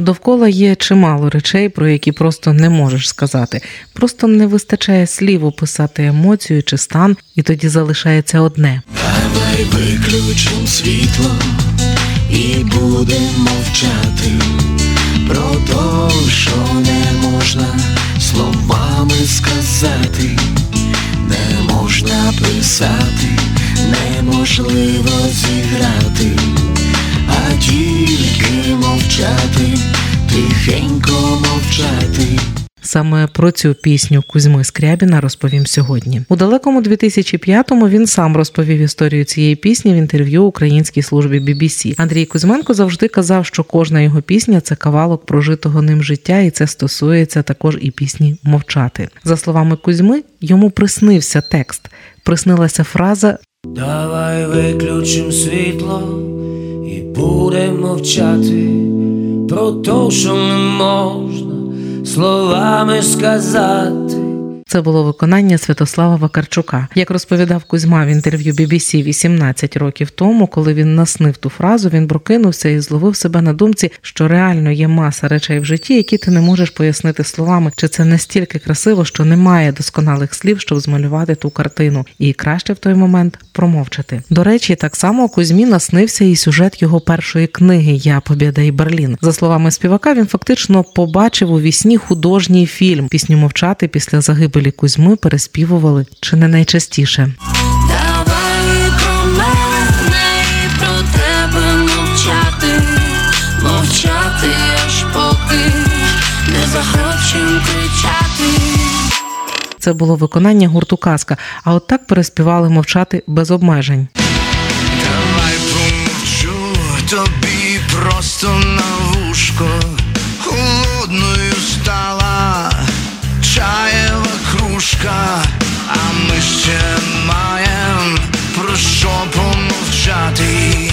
Довкола є чимало речей, про які просто не можеш сказати. Просто не вистачає слів описати емоцію чи стан, і тоді залишається одне. Давай виключим світло і будемо мовчати про те, що не можна словами сказати, не можна писати, неможливо зіграти, а тільки мовчати, тихенько мовчати. Саме про цю пісню Кузьми Скрябіна розповім сьогодні. У далекому 2005-му він сам розповів історію цієї пісні в інтерв'ю українській службі BBC. Андрій Кузьменко завжди казав, що кожна його пісня це кавалок прожитого ним життя, і це стосується також і пісні мовчати. За словами Кузьми, йому приснився текст, приснилася фраза Давай виключим світло і будемо мовчати про те, що не можна словами сказати. Це було виконання Святослава Вакарчука. Як розповідав Кузьма в інтерв'ю BBC 18 років тому, коли він наснив ту фразу, він прокинувся і зловив себе на думці, що реально є маса речей в житті, які ти не можеш пояснити словами, чи це настільки красиво, що немає досконалих слів, щоб змалювати ту картину, і краще в той момент промовчати. До речі, так само Кузьмі наснився і сюжет його першої книги Я Побєда і Берлін. За словами співака, він фактично побачив у вісні художній фільм пісню мовчати після загибелі Кузьми переспівували чи не найчастіше. Давай про мене і про тебе мовчати, мовчати аж поки не захочем кричати. Це було виконання гурту казка. А от так переспівали мовчати без обмежень. Давай промовчу тобі просто на вушко кружка, а ми ще маєм про що помовчати,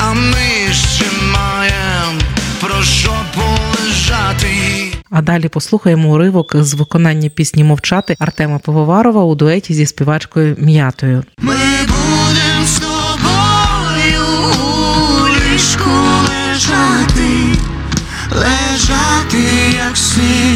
а ми ще маєм про що полежати. А далі послухаємо уривок з виконання пісні Мовчати Артема Пивоварова у дуеті зі співачкою М'ятою. Ми будем з тобою у ліжку лежати, лежати, як сніг,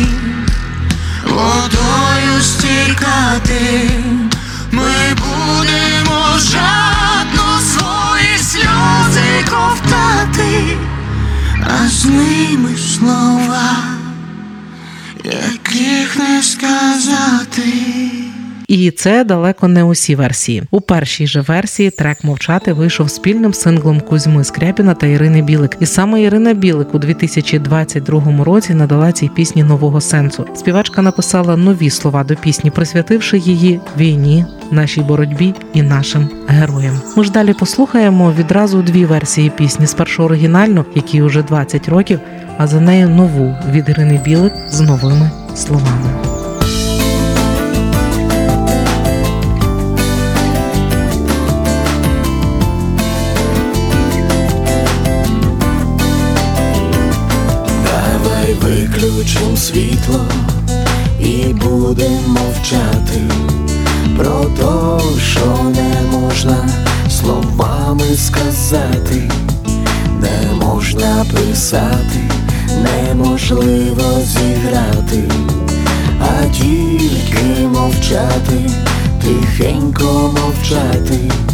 з ними слова, яких не сказати. І це далеко не усі версії. У першій же версії трек мовчати вийшов спільним синглом Кузьми Скрябіна та Ірини Білик. І саме Ірина Білик у 2022 році надала цій пісні нового сенсу. Співачка написала нові слова до пісні, присвятивши її війні, нашій боротьбі і нашим героям. Ми ж далі послухаємо відразу дві версії пісні: спершу оригінальну, якій уже 20 років, а за нею нову від Ірини Білик з новими словами. Світло і будемо мовчати про те, що не можна словами сказати, не можна писати, неможливо зіграти, а тільки мовчати, тихенько мовчати.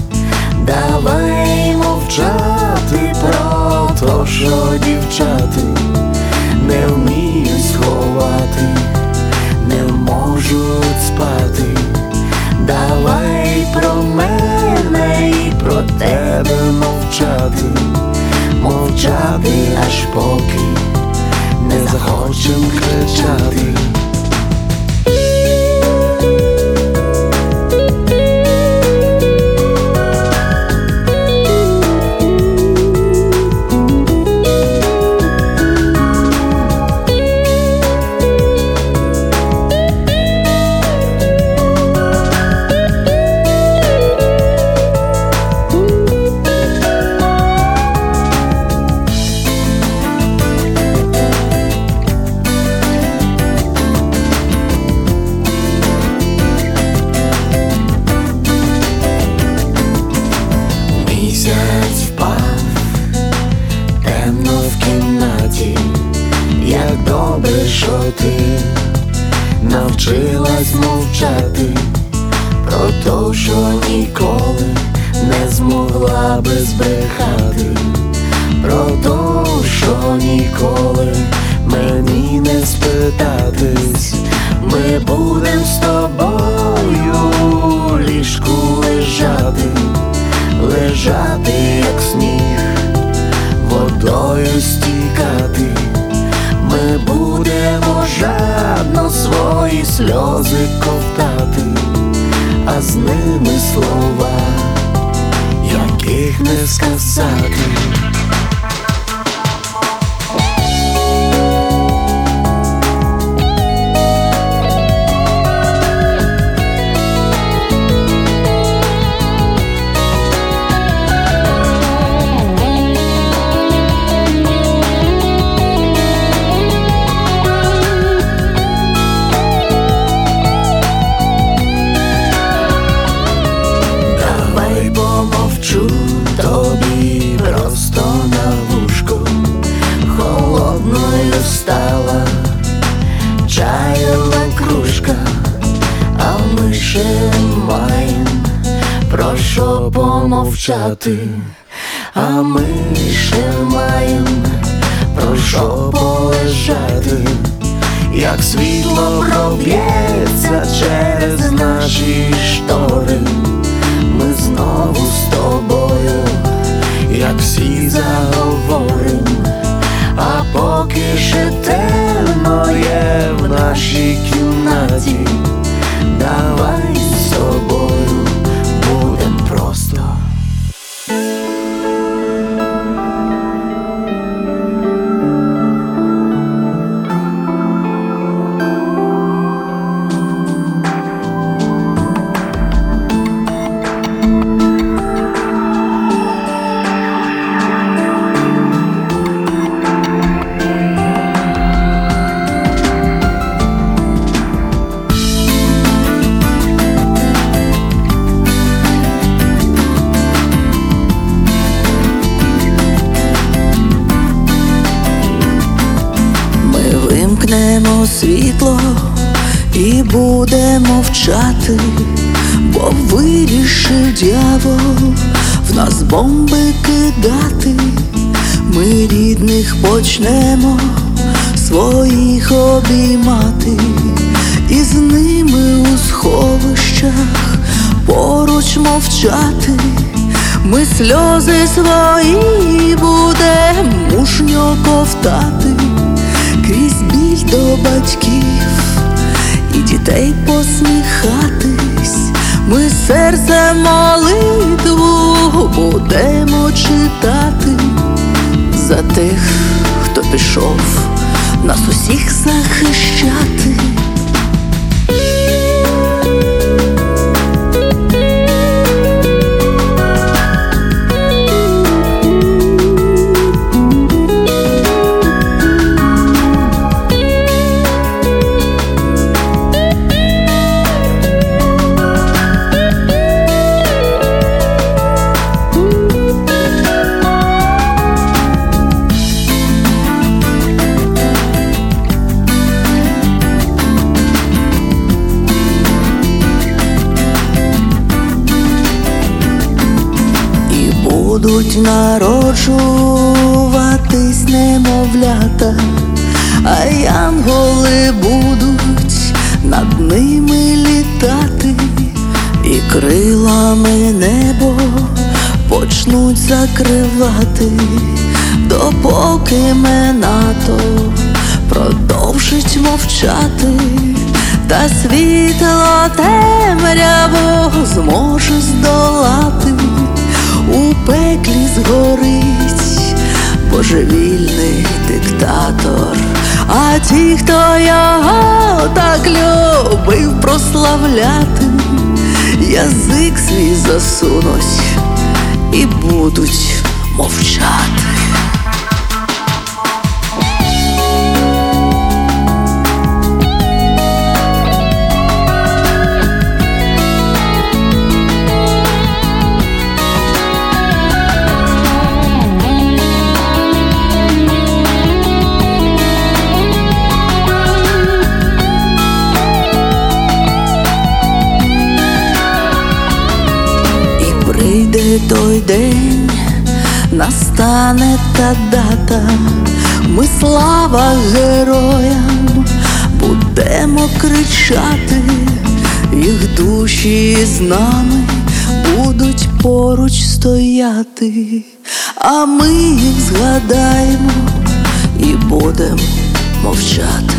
Можуть спати. Давай про мене і про тебе мовчати, мовчати аж поки що ти навчилась мовчати про те, що ніколи не змогла би збрехати, про те, що ніколи мені не спитатись, ми будем з тобою ліжку лежати, лежати, сльози ковтати, а з ними слова, яких не сказати. Що помовчати, а ми ще маєм про що полежати. Як світло проб'ється через наші штори, ми знову з тобою, як всі заговорим, а поки ще темно вимкнемо світло і будемо мовчати, бо вирішив дьявол в нас бомби кидати. Ми рідних почнемо своїх обіймати, і з ними у сховищах поруч мовчати. Ми сльози свої будем мужньо ковтати крізь біль до батьків і дітей посміхатись. Ми серце молитву будемо читати за тих, хто пішов нас усіх захищати. Будуть народжуватись немовлята, а янголи будуть над ними літати, і крилами небо почнуть закривати, допоки менато продовжить мовчати. Та світло темряву зможе здолати, у пеклі згорить божевільний диктатор, а ті, хто його так любив прославляти, язик свій засунуть і будуть мовчати. Настане та дата, ми слава героям будемо кричати, їх душі з нами будуть поруч стояти, а ми їх згадаємо і будемо мовчати.